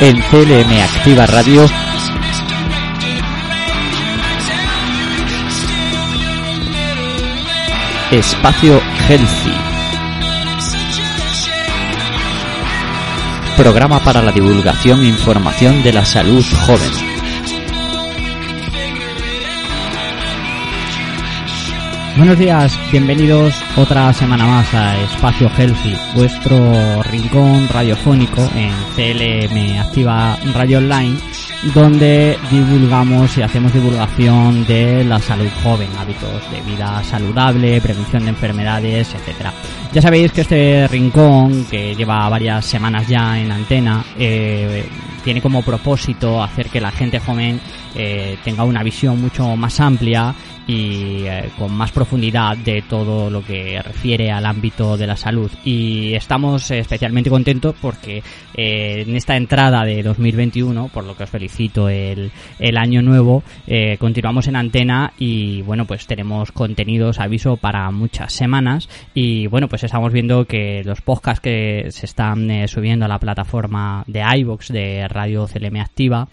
En CLM Activa Radio. Espacio Healthy. Programa para la divulgación e información de la salud joven. Buenos días, bienvenidos otra semana más a Espacio Healthy, vuestro rincón radiofónico en CLM Activa Radio Online, donde divulgamos y hacemos divulgación de la salud joven, hábitos de vida saludable, prevención de enfermedades, etcétera. Ya sabéis que este rincón, que lleva varias semanas ya en antena, eh, tiene como propósito hacer que la gente joven eh, tenga una visión mucho más amplia y eh, con más profundidad de todo lo que refiere al ámbito de la salud. Y estamos especialmente contentos porque eh, en esta entrada de 2021, por lo que os felicito el, el año nuevo, continuamos en antena y bueno, pues tenemos contenidos, aviso, para muchas semanas. Y bueno, pues estamos viendo que los podcasts que se están subiendo a la plataforma de iVox de Radio CLM Activa,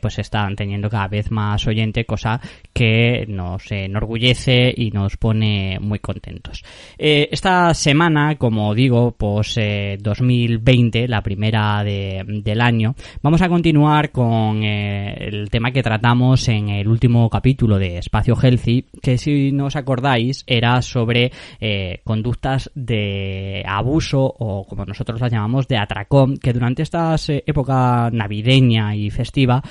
pues están teniendo cada vez más oyente, cosa que no nos enorgullece y nos pone muy contentos. Eh, esta semana, como digo, pues 2020, eh, la primera del año, vamos a continuar con eh, el tema que tratamos en el último capítulo de Espacio Healthy, que si no os acordáis era sobre conductas de abuso o como nosotros las llamamos de atracón, que durante esta época navideña y festiva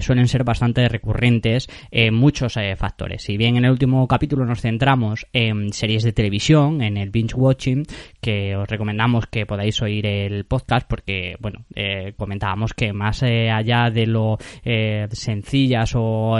suelen ser bastante recurrentes en muchos factores. Si bien en el último capítulo nos centramos en series de televisión, en el binge watching, que os recomendamos que podáis oír el podcast porque, bueno, eh, comentábamos que más eh, allá de lo eh, sencillas o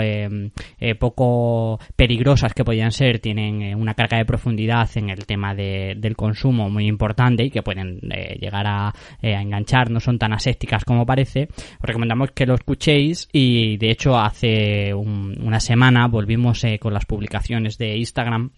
poco peligrosas que podían ser, tienen una carga de profundidad en el tema del consumo muy importante y que pueden llegar a, enganchar, no son tan asépticas como parece. Os recomendamos que lo escuchéis y, de hecho, hace una semana volvimos con las publicaciones de Instagram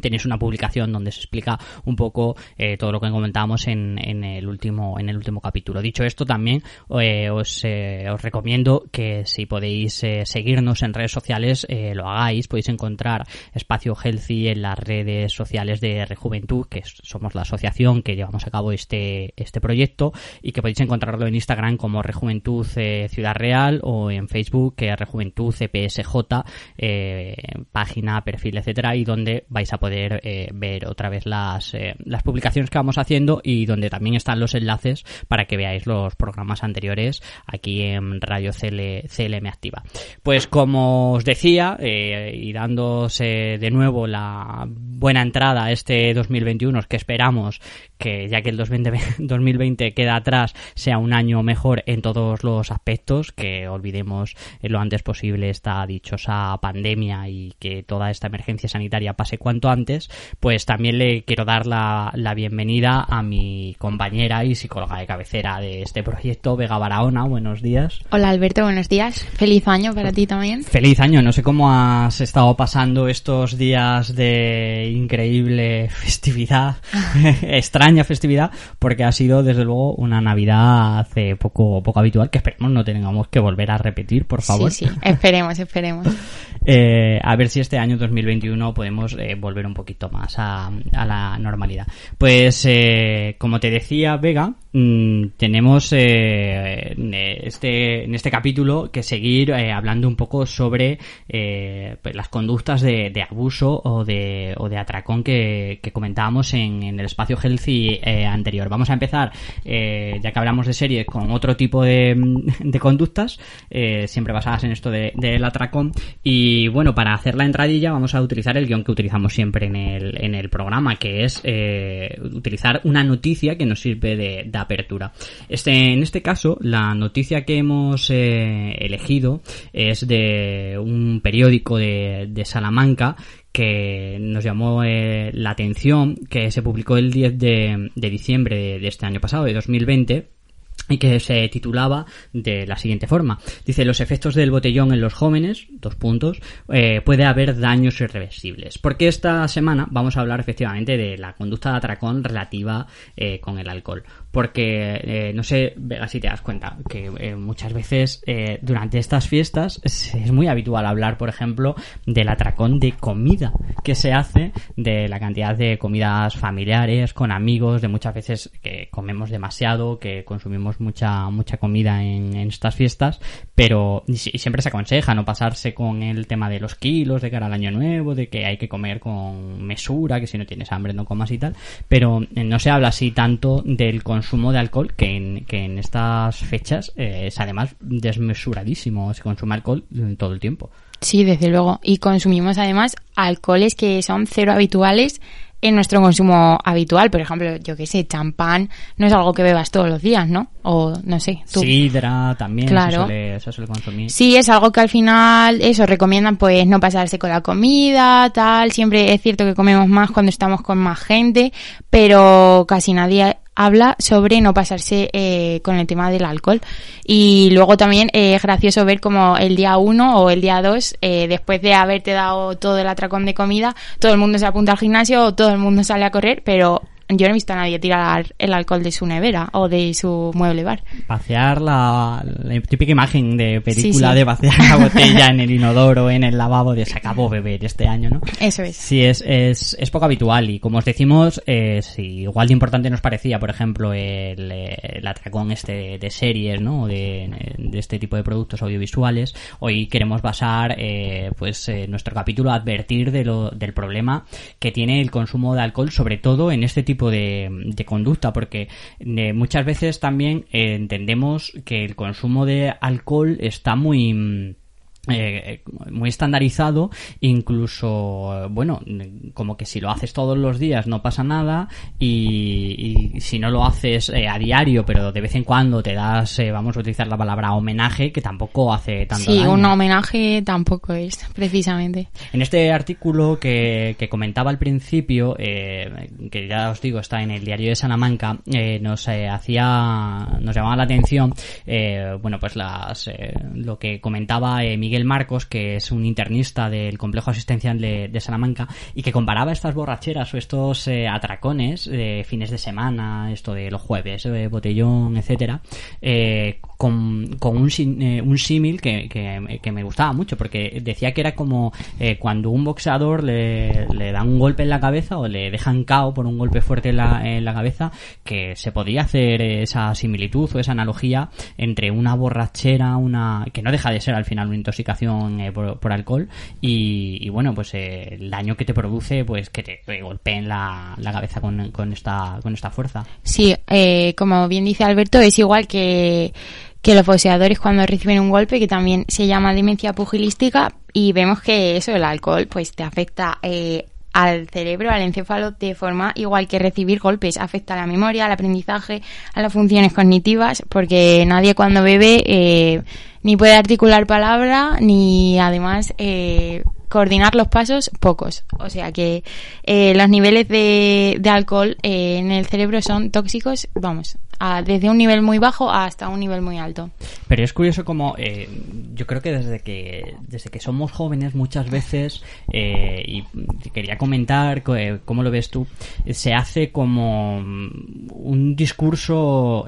tenéis una publicación donde se explica un poco eh, todo lo que comentábamos en, en, el último en el último capítulo. Dicho esto también eh, os, eh, os, recomiendo que si podéis seguirnos en redes sociales lo hagáis. Podéis encontrar espacio healthy en las redes sociales de Rejuventud que somos la asociación que llevamos a cabo este este proyecto y que podéis encontrarlo en Instagram como Rejuventud Ciudad Real o en Facebook que Rejuventud CPSJ página perfil etcétera y donde vais a poder eh, ver otra vez las, eh, las publicaciones que vamos haciendo y donde también están los enlaces para que veáis los programas anteriores aquí en Radio CLM Activa. Pues como os decía, eh, y dándose de nuevo la buena entrada a este 2021 que esperamos que ya que el 2020 queda atrás sea un año mejor en todos los aspectos, que olvidemos lo antes posible esta dichosa pandemia y que toda esta emergencia sanitaria pase cuanto antes, pues también le quiero dar la, bienvenida a mi compañera y psicóloga de cabecera de este proyecto, Vega Barahona. Buenos días. Hola Alberto, buenos días. Feliz año para ti también. Feliz año. No sé cómo has estado pasando estos días de increíble festividad, extraña festividad, porque ha sido desde luego una Navidad hace poco, poco habitual que esperemos no tengamos que volver a repetir, por favor. Sí, sí, esperemos, esperemos. Eh, a ver si este año 2021 podemos eh, volver un poquito más a, la normalidad. Pues, eh, como te decía, Vega, mm, tenemos eh, este, en este capítulo que seguir eh, hablando un poco sobre eh, pues las conductas de, de, abuso o de, o de atracón que, que comentábamos en, en, el espacio healthy anterior. Vamos a empezar, ya que hablamos de series, con otro tipo de, de conductas, siempre basadas en esto del de, atracón. Y bueno, para hacer la entradilla vamos a utilizar el guion que utilizamos siempre en el, en el programa, que es utilizar una noticia que nos sirve de, apertura. Este, en este caso, la noticia que hemos eh, elegido es de un periódico de, Salamanca que nos llamó eh, la atención, que se publicó el 10 de, diciembre de, este año pasado, de 2020, y que se titulaba de la siguiente forma. Dice, los efectos del botellón en los jóvenes, dos puntos, eh, puede haber daños irreversibles. Porque esta semana vamos a hablar efectivamente de la conducta de atracón relativa con el alcohol. Porque, eh, no sé, Vega, si te das cuenta, que muchas veces durante estas fiestas es, muy habitual hablar, por ejemplo, del atracón de comida que se hace, de la cantidad de comidas familiares, con amigos, de muchas veces que comemos demasiado, que consumimos mucha mucha comida en, estas fiestas, pero y, siempre se aconseja no pasarse con el tema de los kilos de cara al año nuevo, de que hay que comer con mesura, que si no tienes hambre no comas y tal, pero eh, no se habla así tanto del consumo de alcohol que en, que en estas fechas eh, es además desmesuradísimo, se consume alcohol todo el tiempo. Sí, desde luego. Y consumimos además alcoholes que son cero habituales en nuestro consumo habitual. Por ejemplo, yo que sé, champán no es algo que bebas todos los días, ¿no? O no sé. Tú. Sidra también claro. se, suele, consumir. Sí, es algo que al final, eso, recomiendan pues no pasarse con la comida, tal. Siempre es cierto que comemos más cuando estamos con más gente, pero casi nadie habla sobre no pasarse eh, con el tema del alcohol. Y luego también eh, es gracioso ver como el día 1 o el día 2, eh, después de haberte dado todo el atracón de comida, todo el mundo se apunta al gimnasio o todo el mundo sale a correr, pero yo no he visto a nadie tirar el alcohol de su nevera o de su mueble bar. Vaciar la, típica imagen de película de vaciar la botella en el inodoro, en el lavabo, de se acabó beber este año, ¿no? Eso es. Sí, es, es, es poco habitual y como os decimos, eh, si igual de importante nos parecía, por ejemplo, el, el atracón este de series, ¿no? De, de, este tipo de productos audiovisuales, hoy queremos basar, eh, pues, eh, nuestro capítulo a advertir de lo, del problema que tiene el consumo de alcohol, sobre todo en este tipo de, conducta, porque eh, muchas veces también eh, entendemos que el consumo de alcohol está muy mm, eh, muy estandarizado, incluso, bueno, como que si lo haces todos los días no pasa nada y, si no lo haces eh, a diario, pero de vez en cuando te das, eh, vamos a utilizar la palabra homenaje, que tampoco hace tanto sí, un homenaje tampoco es, precisamente. En este artículo que, que comentaba al principio, que ya os digo está en el diario de Salamanca, nos hacía, nos llamaba la atención, bueno, pues las, lo que comentaba Miguel Marcos, que es un internista del complejo asistencial de, Salamanca, y que comparaba estas borracheras o estos eh, atracones de fines de semana, esto de los jueves, eh, botellón, etcétera, eh, con, un, un símil que, que, me gustaba mucho, porque decía que era como cuando un boxeador le, le da un golpe en la cabeza o le dejan cao por un golpe fuerte en la, en la cabeza, que se podía hacer esa similitud o esa analogía entre una borrachera, una que no deja de ser al final una eh, por, alcohol y, bueno, pues eh, el daño que te produce, pues que te, golpeen la, cabeza con, con, esta, con esta fuerza. Sí, eh, como bien dice Alberto, es igual que que los boxeadores cuando reciben un golpe, que también se llama demencia pugilística, y vemos que eso, el alcohol, pues te afecta al cerebro, al encéfalo, de forma igual que recibir golpes. Afecta a la memoria, al aprendizaje, a las funciones cognitivas, porque nadie cuando bebe eh, ni puede articular palabra, ni además eh, coordinar los pasos, pocos. O sea que eh, los niveles de, alcohol eh, en el cerebro son tóxicos, vamos, desde un nivel muy bajo hasta un nivel muy alto. Pero es curioso como eh, yo creo que desde que desde que somos jóvenes muchas veces eh, y quería comentar eh, cómo lo ves tú se hace como un discurso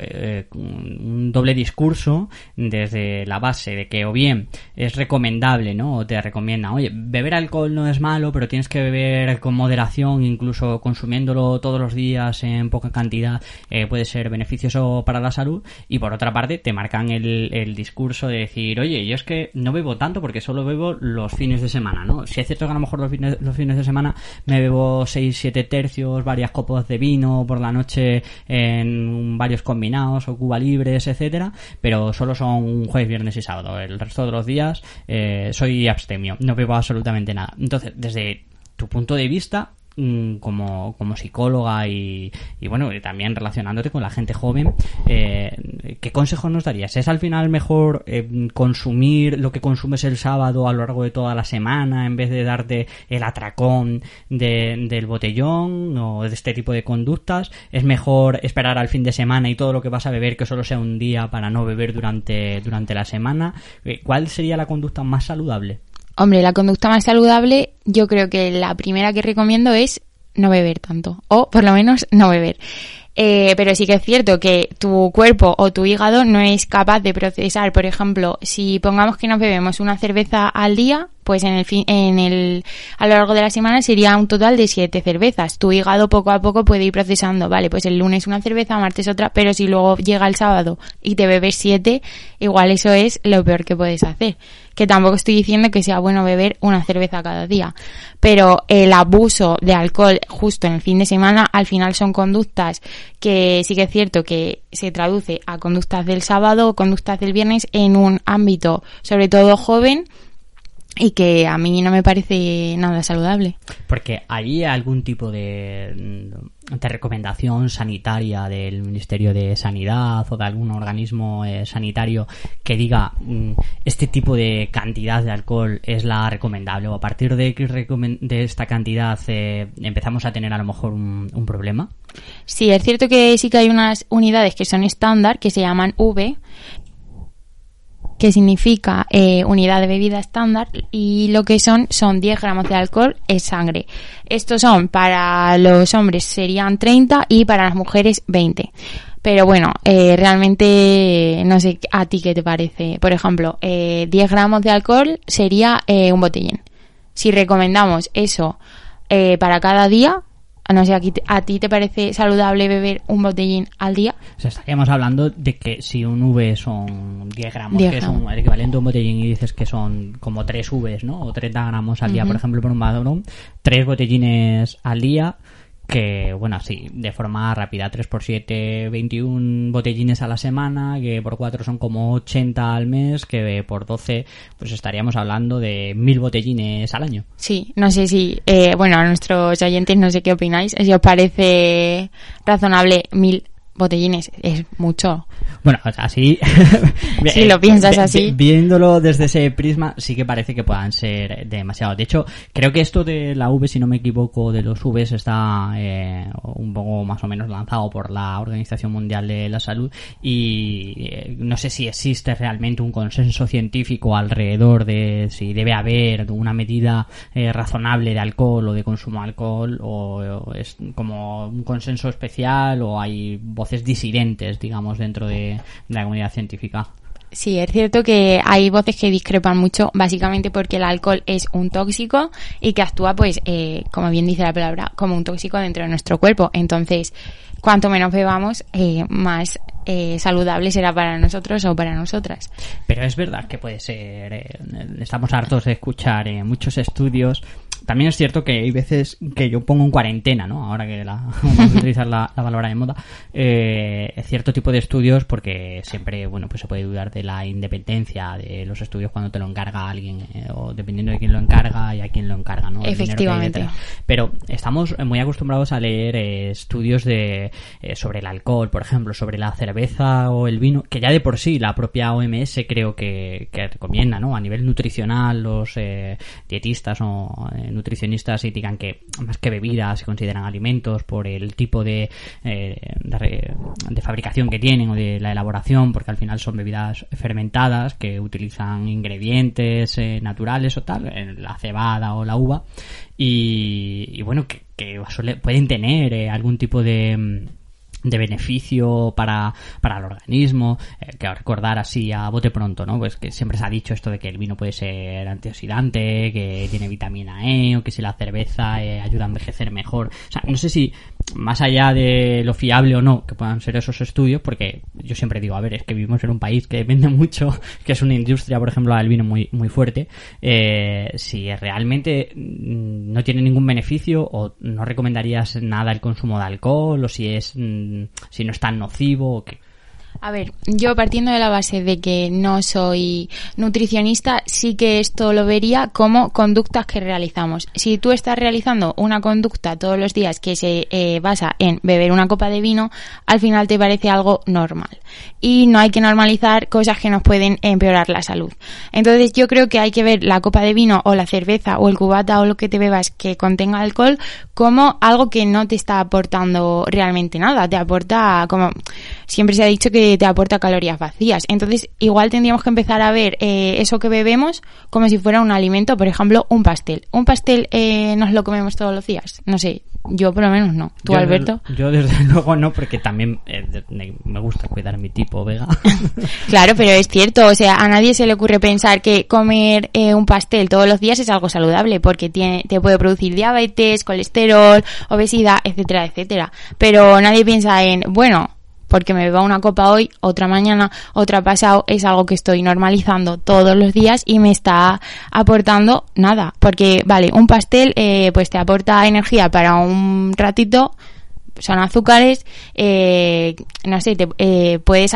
un doble discurso desde la base de que o bien es recomendable no o te recomienda oye beber alcohol no es malo, pero tienes que beber con moderación, incluso consumiéndolo todos los días en poca cantidad eh, puede ser beneficioso para la salud. Y por otra parte, te marcan el, el discurso de decir, oye, yo es que no bebo tanto porque solo bebo los fines de semana, ¿no? Si es cierto que a lo mejor los fines, los fines de semana me bebo 6, 7 tercios, varias copas de vino por la noche en varios combinados o cuba libres, etcétera, pero solo son jueves, viernes y sábado. El resto de los días eh, soy abstemio, no bebo absolutamente nada. Entonces, desde tu punto de vista, mm, como, como psicóloga y, y bueno, también relacionándote con la gente joven, eh, ¿qué consejos nos darías? ¿Es al final mejor eh, consumir lo que consumes el sábado a lo largo de toda la semana en vez de darte el atracón de- del botellón o de este tipo de conductas? ¿Es mejor esperar al fin de semana y todo lo que vas a beber que solo sea un día para no beber durante, durante la semana? Eh, ¿Cuál sería la conducta más saludable? Hombre, la conducta más saludable, yo creo que la primera que recomiendo es no beber tanto, o por lo menos no beber. Eh, pero sí que es cierto que tu cuerpo o tu hígado no es capaz de procesar, por ejemplo, si pongamos que nos bebemos una cerveza al día, pues en el fin, en el, a lo largo de la semana sería un total de siete cervezas. Tu hígado poco a poco puede ir procesando, vale, pues el lunes una cerveza, martes otra, pero si luego llega el sábado y te bebes siete, igual eso es lo peor que puedes hacer. Que tampoco estoy diciendo que sea bueno beber una cerveza cada día, pero el abuso de alcohol justo en el fin de semana al final son conductas que sí que es cierto que se traduce a conductas del sábado o conductas del viernes en un ámbito sobre todo joven y que a mí no me parece nada saludable. Porque hay algún tipo de, de recomendación sanitaria del Ministerio de Sanidad o de algún organismo eh, sanitario que diga mm, este tipo de cantidad de alcohol es la recomendable o a partir de, de esta cantidad eh, empezamos a tener a lo mejor un, un problema. Sí, es cierto que sí que hay unas unidades que son estándar, que se llaman V, que significa eh, unidad de bebida estándar, y lo que son son 10 gramos de alcohol en sangre. Estos son para los hombres serían 30 y para las mujeres 20. Pero bueno, eh, realmente no sé a ti qué te parece. Por ejemplo, eh, 10 gramos de alcohol sería eh, un botellín. Si recomendamos eso eh, para cada día, no sé, aquí ¿a ti te parece saludable beber un botellín al día? O sea, estaríamos hablando de que si un V son 10 gramos, 10 que es un, gramos. el equivalente a un botellín, y dices que son como 3 Vs, ¿no? O 30 gramos al día, por ejemplo, por un varón, 3 botellines al día, que, bueno, así, de forma rápida, 3 por 7, 21 botellines a la semana, que por 4 son como 80 al mes, que por 12, pues estaríamos hablando de 1000 botellines al año. Sí, no sé si, eh, bueno, a nuestros oyentes no sé qué opináis, si os parece razonable mil botellines, es mucho. Bueno, o sea, así. Si lo piensas vi- así. vi- Viéndolo desde ese prisma, sí que parece que puedan ser demasiado. De hecho, creo que esto de la V, si no me equivoco, de los Vs está eh, un poco más o menos lanzado por la Organización Mundial de la Salud y eh, no sé si existe realmente un consenso científico alrededor de si debe haber una medida eh, razonable de alcohol o de consumo de alcohol o, o es como un consenso especial o hay voces disidentes, digamos, dentro de, de la comunidad científica. Sí, es cierto que hay voces que discrepan mucho, básicamente porque el alcohol es un tóxico y que actúa, pues, eh, como bien dice la palabra, como un tóxico dentro de nuestro cuerpo. Entonces, cuanto menos bebamos, eh, más eh, saludable será para nosotros o para nosotras. Pero es verdad que puede ser. estamos hartos de escuchar muchos estudios. También es cierto que hay veces que yo pongo en cuarentena, ¿no? Ahora que la, vamos a utilizar la, la palabra de moda, eh, cierto tipo de estudios porque siempre, bueno, pues se puede dudar de la independencia de los estudios cuando te lo encarga alguien eh, o dependiendo de quién lo encarga y a quién lo encarga, ¿no? El Efectivamente. Pero estamos muy acostumbrados a leer eh, estudios de sobre el alcohol, por ejemplo, sobre la cerveza o el vino, que ya de por sí la propia OMS creo que, que recomienda, ¿no? A nivel nutricional, los eh, dietistas o eh, nutricionistas indican que más que bebidas se consideran alimentos por el tipo de, eh, de, de fabricación que tienen o de la elaboración, porque al final son bebidas fermentadas que utilizan ingredientes eh, naturales o tal, la cebada o la uva, y, y bueno, que, que pueden tener eh, algún tipo de, mm, de beneficio para, para el organismo, eh, que recordar así a bote pronto, ¿no? Pues que siempre se ha dicho esto de que el vino puede ser antioxidante, que tiene vitamina E, o que si la cerveza eh, ayuda a envejecer mejor. O sea, no sé si más allá de lo fiable o no que puedan ser esos estudios, porque yo siempre digo, a ver, es que vivimos en un país que depende mucho, que es una industria, por ejemplo, del vino muy, muy fuerte, eh, si realmente mm, no tiene ningún beneficio o no recomendarías nada el consumo de alcohol o si es mm, si no es tan nocivo o que a ver, yo partiendo de la base de que no soy nutricionista, sí que esto lo vería como conductas que realizamos. Si tú estás realizando una conducta todos los días que se eh, basa en beber una copa de vino, al final te parece algo normal. Y no hay que normalizar cosas que nos pueden empeorar la salud. Entonces yo creo que hay que ver la copa de vino o la cerveza o el cubata o lo que te bebas que contenga alcohol como algo que no te está aportando realmente nada. Te aporta como siempre se ha dicho que te aporta calorías vacías. Entonces, igual tendríamos que empezar a ver eh, eso que bebemos como si fuera un alimento, por ejemplo, un pastel. ¿Un pastel eh, nos lo comemos todos los días? No sé, yo por lo menos no. ¿Tú, Alberto? yo desde luego no, porque también eh, me gusta cuidar mi tipo vega. claro, pero es cierto, o sea, a nadie se le ocurre pensar que comer un pastel todos los días es algo saludable, porque tiene, te puede producir diabetes, colesterol, obesidad, etcétera, etcétera. Pero nadie piensa en, bueno, porque me beba una copa hoy, otra mañana, otra pasado, es algo que estoy normalizando todos los días y me está aportando nada. Porque, vale, un pastel eh, pues te aporta energía para un ratito, son azúcares, eh, no sé, te, eh, puedes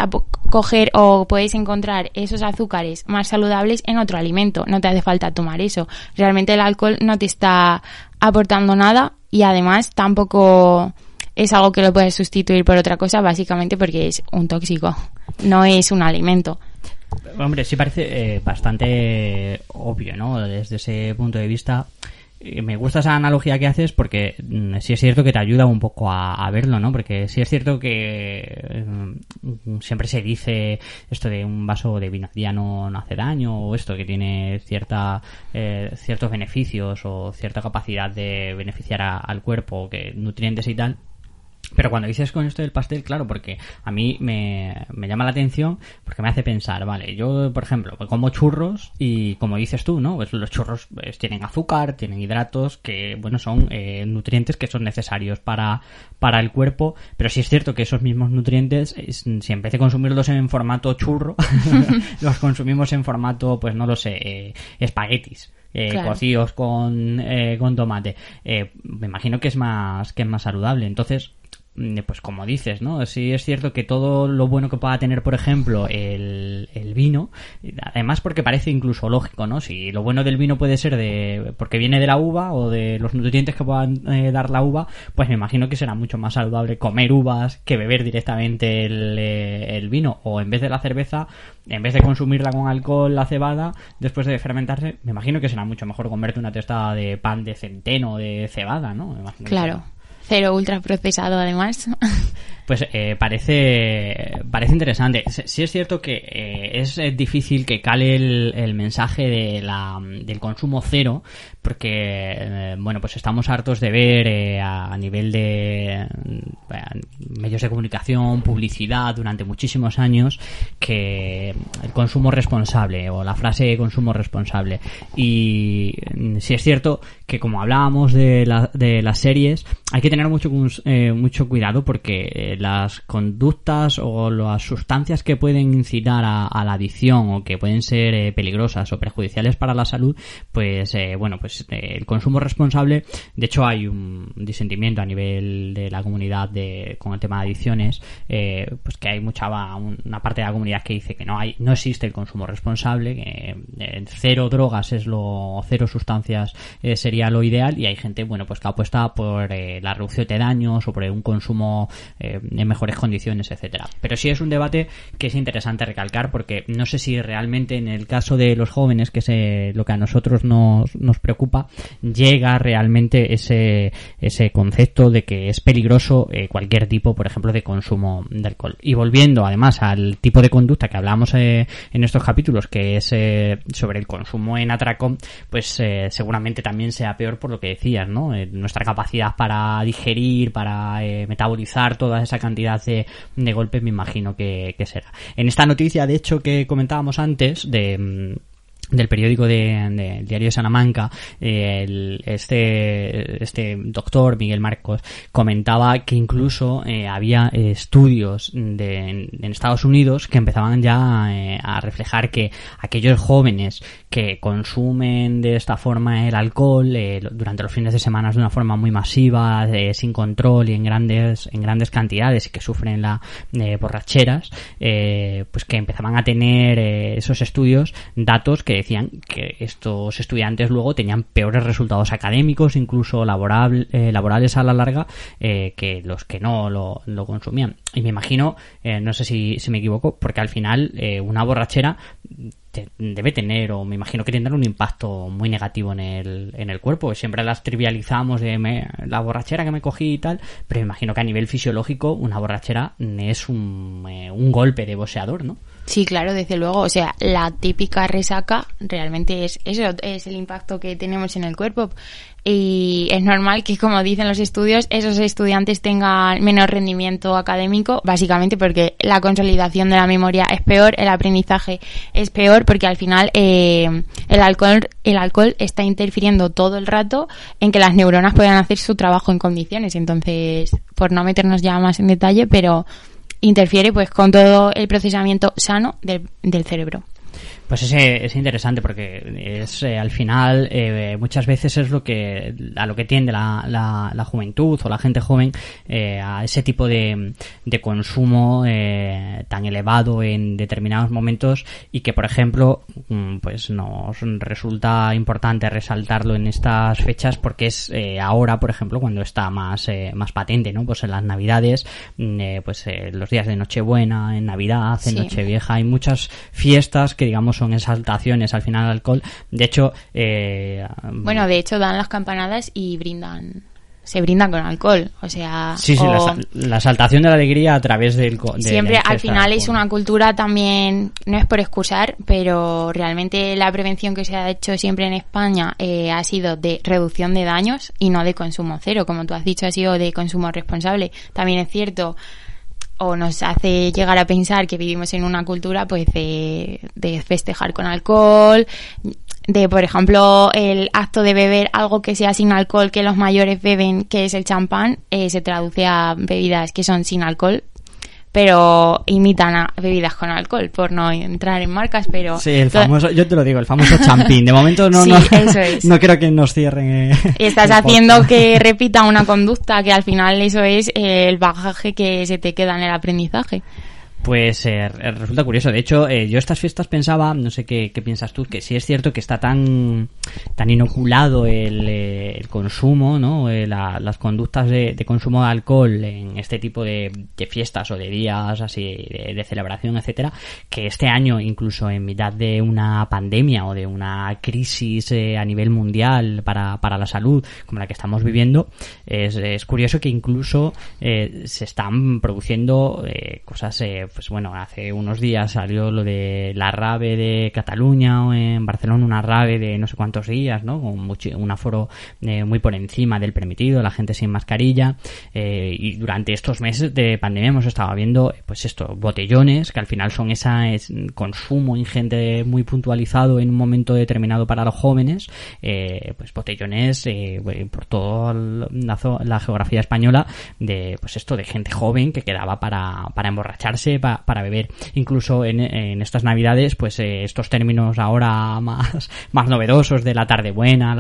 coger o puedes encontrar esos azúcares más saludables en otro alimento, no te hace falta tomar eso. Realmente el alcohol no te está aportando nada y además tampoco es algo que lo puedes sustituir por otra cosa, básicamente porque es un tóxico, no es un alimento. Hombre, sí parece eh, bastante obvio, ¿no? Desde ese punto de vista. Me gusta esa analogía que haces porque mm, sí es cierto que te ayuda un poco a, verlo, ¿no? Porque sí es cierto que mm, siempre se dice esto de un vaso de vino día no, hace daño o esto que tiene cierta eh, ciertos beneficios o cierta capacidad de beneficiar al cuerpo, que nutrientes y tal pero cuando dices con esto del pastel, claro, porque a mí me, me, llama la atención, porque me hace pensar, vale, yo, por ejemplo, como churros y como dices tú, ¿no? Pues los churros pues, tienen azúcar, tienen hidratos, que, bueno, son eh, nutrientes que son necesarios para, para el cuerpo, pero sí es cierto que esos mismos nutrientes, si vez de consumirlos en formato churro, los consumimos en formato, pues no lo sé, eh, espaguetis. Eh, cocidos con, eh, con tomate eh, me imagino que es más que es más saludable entonces pues como dices, ¿no? Sí es cierto que todo lo bueno que pueda tener, por ejemplo, el, el, vino, además porque parece incluso lógico, ¿no? Si lo bueno del vino puede ser de porque viene de la uva o de los nutrientes que puedan eh, dar la uva, pues me imagino que será mucho más saludable comer uvas que beber directamente el, eh, el vino o en vez de la cerveza, en vez de consumirla con alcohol, la cebada, después de fermentarse, me imagino que será mucho mejor comerte una testada de pan de centeno de cebada, ¿no? claro. Cero ultra procesado además. Pues eh, parece, parece interesante. Sí es cierto que eh, es eh, difícil que cale el, mensaje de la, del consumo cero, porque, bueno, pues estamos hartos de ver a, nivel de medios de comunicación, publicidad durante muchísimos años, que el consumo responsable o la frase consumo responsable. Y mm, sí es cierto que como hablábamos de, la, de las series, hay que tener mucho, mucho cuidado porque las conductas o las sustancias que pueden incitar a, la adicción o que pueden ser eh, peligrosas o perjudiciales para la salud, pues eh, bueno, pues eh, el consumo responsable, de hecho hay un disentimiento a nivel de la comunidad de, con el tema de adicciones, pues que hay mucha una parte de la comunidad que dice que no hay, no existe el consumo responsable, que cero drogas es lo, cero sustancias sería lo ideal y hay gente, bueno, pues que apuesta por la reducción de daños o por un consumo en mejores condiciones, etcétera. Pero sí es un debate que es interesante recalcar porque no sé si realmente en el caso de los jóvenes, que es lo que a nosotros nos, nos preocupa, llega realmente ese, ese concepto de que es peligroso eh, cualquier tipo, por ejemplo, de consumo de alcohol. Y volviendo además al tipo de conducta que hablamos eh, en estos capítulos, que es eh, sobre el consumo en atracón, pues seguramente también sea peor por lo que decías, ¿no? nuestra capacidad para digerir, para eh, metabolizar toda esa cantidad de, de golpes, me imagino que, que será. En esta noticia, de hecho, que comentábamos antes, de mm, del periódico de, diario de Salamanca, eh, este, este doctor Miguel Marcos comentaba que incluso eh, había estudios de, en, Estados Unidos que empezaban ya eh, a reflejar que aquellos jóvenes que consumen de esta forma el alcohol durante los fines de semana de una forma muy masiva, sin control y en grandes en grandes cantidades y que sufren la borracheras, pues que empezaban a tener esos estudios datos que decían que estos estudiantes luego tenían peores resultados académicos, incluso laboral, eh, laborales a la larga, eh, que los que no lo, consumían. Y me imagino, eh, no sé si, si, me equivoco, porque al final una borrachera debe tener, o me imagino que tendrá un impacto muy negativo en el, en el cuerpo. Siempre las trivializamos de la borrachera que me cogí y tal, pero me imagino que a nivel fisiológico una borrachera es un, un golpe de boxeador, ¿no? Sí, claro, desde luego. O sea, la típica resaca realmente es eso, es el impacto que tenemos en el cuerpo. Y es normal que, como dicen los estudios, esos estudiantes tengan menos rendimiento académico, básicamente porque la consolidación de la memoria es peor, el aprendizaje es peor, porque al final eh, el alcohol, el alcohol está interfiriendo todo el rato en que las neuronas puedan hacer su trabajo en condiciones. Entonces, por no meternos ya más en detalle, pero interfiere pues con todo el procesamiento sano del, del cerebro. Pues es, es interesante porque es eh, al final eh, muchas veces es lo que a lo que tiende la, la, juventud o la gente joven eh, a ese tipo de, de consumo tan elevado en determinados momentos y que por ejemplo mm, pues nos resulta importante resaltarlo en estas fechas porque es ahora por ejemplo cuando está más más patente no pues en las navidades mm, pues los días de Nochebuena en Navidad en Nochevieja hay muchas fiestas que digamos son exaltaciones al final alcohol. De hecho, eh, bueno, de hecho dan las campanadas y brindan se brindan con alcohol, o sea... Sí, sí, la, exaltación de la alegría a través del... siempre, al final es una cultura también, no es por excusar, pero realmente la prevención que se ha hecho siempre en España eh, ha sido de reducción de daños y no de consumo cero, como tú has dicho, ha sido de consumo responsable. También es cierto o nos hace llegar a pensar que vivimos en una cultura pues de, festejar con alcohol, de por ejemplo el acto de beber algo que sea sin alcohol que los mayores beben, que es el champán, eh, se traduce a bebidas que son sin alcohol, pero imitan a bebidas con alcohol, por no entrar en marcas, pero... Sí, el famoso, yo te lo digo, el famoso champín. De momento no, no, no quiero que nos cierren. Eh, Estás haciendo que repita una conducta que al final eso es el bagaje que se te queda en el aprendizaje. Pues eh, resulta curioso. De hecho, eh, yo estas fiestas pensaba, no sé qué, piensas tú, que sí es cierto que está tan, tan inoculado el, eh, el consumo, ¿no? las conductas de, consumo de alcohol en este tipo de, fiestas o de días así de, celebración, etcétera, que este año, incluso en mitad de una pandemia o de una crisis a nivel mundial para, para la salud como la que estamos viviendo, es, es curioso que incluso se están produciendo cosas pues bueno, hace unos días salió lo de la rave de Cataluña o en Barcelona una rave de no sé cuántos días, ¿no? Con un aforo eh, muy por encima del permitido, la gente sin mascarilla eh, y durante estos meses de pandemia hemos estado viendo pues esto, botellones que al final son ese consumo ingente muy puntualizado en un momento determinado para los jóvenes, eh, pues botellones por toda la, geografía española de pues esto de gente joven que quedaba para, para emborracharse, para beber. Incluso en, estas navidades, pues eh, estos términos ahora más, más novedosos de la tarde buena,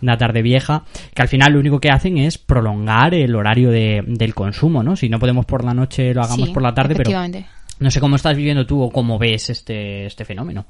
la, tarde vieja, que al final lo único que hacen es prolongar el horario de, del consumo, ¿no? Si no podemos por la noche, lo hagamos por la tarde, pero no sé cómo estás viviendo tú o cómo ves este, este fenómeno.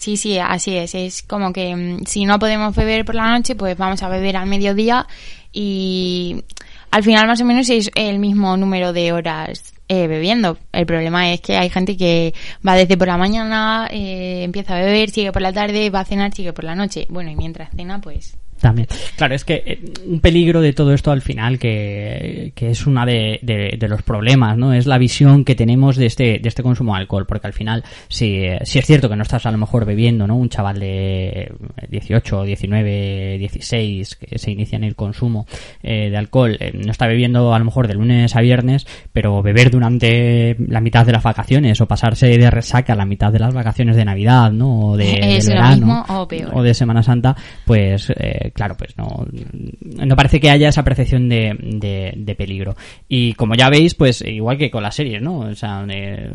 Sí, sí, así es. Es como que mm, si no podemos beber por la noche, pues vamos a beber al mediodía y al final más o menos es el mismo número de horas eh, bebiendo. El problema es que hay gente que va desde por la mañana, eh, empieza a beber, sigue por la tarde, va a cenar, sigue por la noche. Bueno, y mientras cena, pues También. Claro, es que eh, un peligro de todo esto al final, que, que es una de, de, los problemas, ¿no? Es la visión que tenemos de este, de este consumo de alcohol, porque al final, si, si es cierto que no estás a lo mejor bebiendo, ¿no? Un chaval de 18, 19, 16 que se inicia en el consumo eh, de alcohol, eh, no está bebiendo a lo mejor de lunes a viernes, pero beber durante la mitad de las vacaciones o pasarse de resaca a la mitad de las vacaciones de Navidad, ¿no? O de, verano, o, de Semana Santa, pues eh, claro, pues no, no parece que haya esa percepción de, de, peligro. Y como ya veis, pues igual que con las series, ¿no? O sea, eh,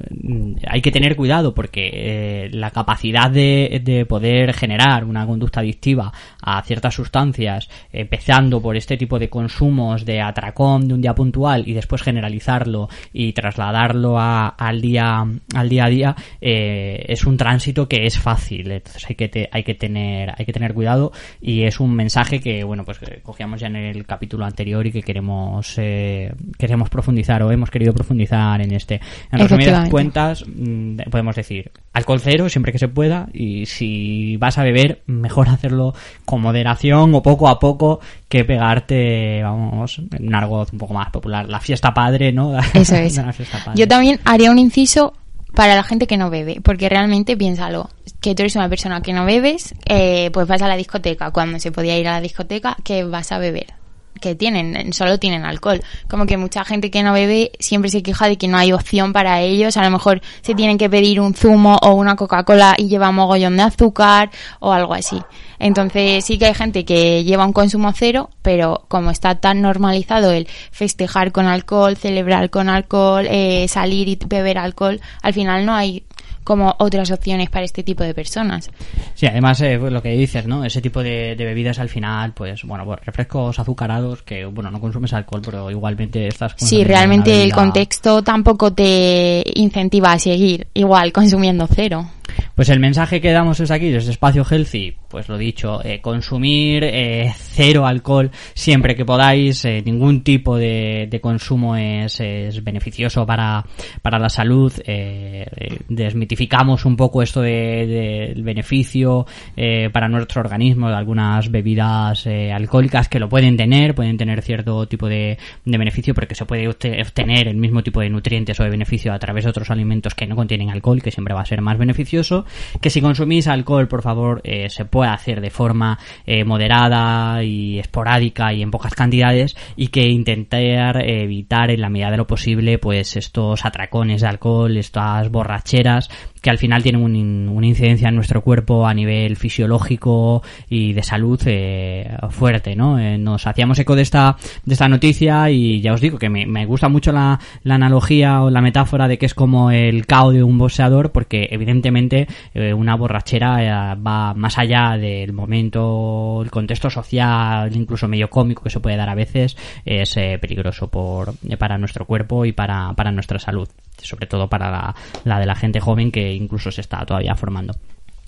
hay que tener cuidado porque eh, la capacidad de, de poder generar una conducta adictiva a ciertas sustancias, empezando por este tipo de consumos de atracón de un día puntual y después generalizarlo y trasladarlo a, al día al día a día, es un tránsito que es fácil. Entonces hay que hay que tener hay que tener cuidado y es un mensaje que, bueno, pues cogíamos ya en el capítulo anterior y que queremos, eh, queremos profundizar o hemos querido profundizar en este. En resumidas cuentas, mm, podemos decir alcohol cero siempre que se pueda y si vas a beber, mejor hacerlo con moderación o poco a poco que pegarte, vamos, en algo un poco más popular, la fiesta padre, ¿no? Eso es. Yo también haría un inciso para la gente que no bebe, porque realmente piénsalo, que tú eres una persona que no bebes, eh, pues vas a la discoteca, cuando se podía ir a la discoteca, que vas a beber que tienen, solo tienen alcohol. Como que mucha gente que no bebe siempre se queja de que no hay opción para ellos. A lo mejor se tienen que pedir un zumo o una Coca-Cola y lleva mogollón de azúcar o algo así. Entonces sí que hay gente que lleva un consumo cero, pero como está tan normalizado el festejar con alcohol, celebrar con alcohol, eh, salir y beber alcohol, al final no hay como otras opciones para este tipo de personas. Sí, además eh, pues lo que dices, ¿no? Ese tipo de, bebidas al final, pues bueno, pues, refrescos azucarados que, bueno, no consumes alcohol, pero igualmente estás Sí, realmente el contexto tampoco te incentiva a seguir igual consumiendo cero. Pues el mensaje que damos es aquí, desde Espacio Healthy, pues lo dicho, eh, consumir eh, cero alcohol siempre que podáis, eh, ningún tipo de, consumo es, beneficioso para, para la salud, desmitificamos un poco esto del beneficio para nuestro organismo de algunas bebidas alcohólicas que lo pueden tener, pueden tener cierto tipo de, de beneficio porque se puede obtener el mismo tipo de nutrientes o de beneficio a través de otros alimentos que no contienen alcohol, que siempre va a ser más beneficioso, que si consumís alcohol, por favor, se puede hacer de forma eh, moderada y esporádica y en pocas cantidades y que intentar evitar en la medida de lo posible pues estos atracones de alcohol, estas borracheras que al final tienen una incidencia en nuestro cuerpo a nivel fisiológico y de salud eh, fuerte, ¿no? Eh, nos hacíamos eco de esta, de esta noticia y ya os digo que me, gusta mucho la, analogía o la metáfora de que es como el cao de un boxeador porque evidentemente una borrachera va más allá del momento, el contexto social, incluso medio cómico que se puede dar a veces, es eh, peligroso por, para nuestro cuerpo y para, para nuestra salud, sobre todo para la, la de la gente joven que incluso se está todavía formando.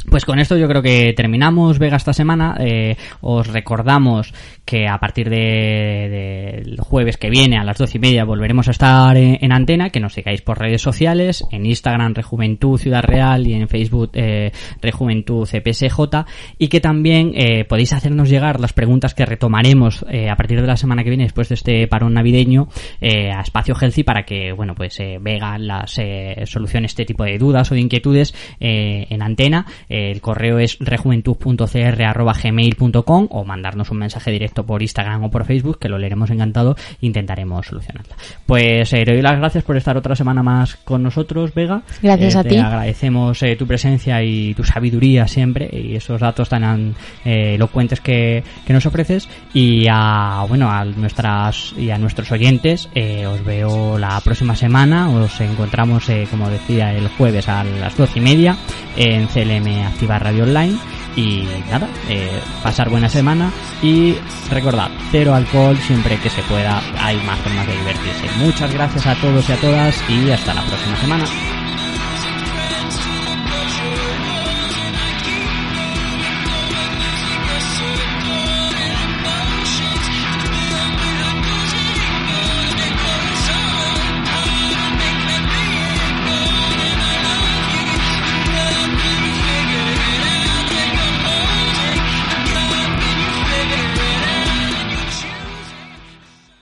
Pues con esto yo creo que terminamos Vega esta semana. Eh, os recordamos que a partir del de, jueves que viene a las doce y media volveremos a estar en, antena, que nos sigáis por redes sociales, en Instagram Rejuventud Ciudad Real y en Facebook eh, Rejuventud CPSJ y que también eh, podéis hacernos llegar las preguntas que retomaremos eh, a partir de la semana que viene después de este parón navideño eh, a Espacio Healthy para que bueno pues Vega las solucione este tipo de dudas o de inquietudes en antena el correo es rejuventud.cr.gmail.com o mandarnos un mensaje directo por Instagram o por Facebook, que lo leeremos encantado e intentaremos solucionarla. Pues eh, te doy las gracias por estar otra semana más con nosotros, Vega. Gracias eh, a ti. agradecemos eh, tu presencia y tu sabiduría siempre y esos datos tan elocuentes que, que, nos ofreces. Y a, bueno, a nuestras y a nuestros oyentes, os veo la próxima semana. Os encontramos, como decía, el jueves a las doce y media en CLM activar Radio Online y nada, eh, pasar buena semana y recordad, cero alcohol siempre que se pueda, hay más formas de divertirse. Muchas gracias a todos y a todas y hasta la próxima semana.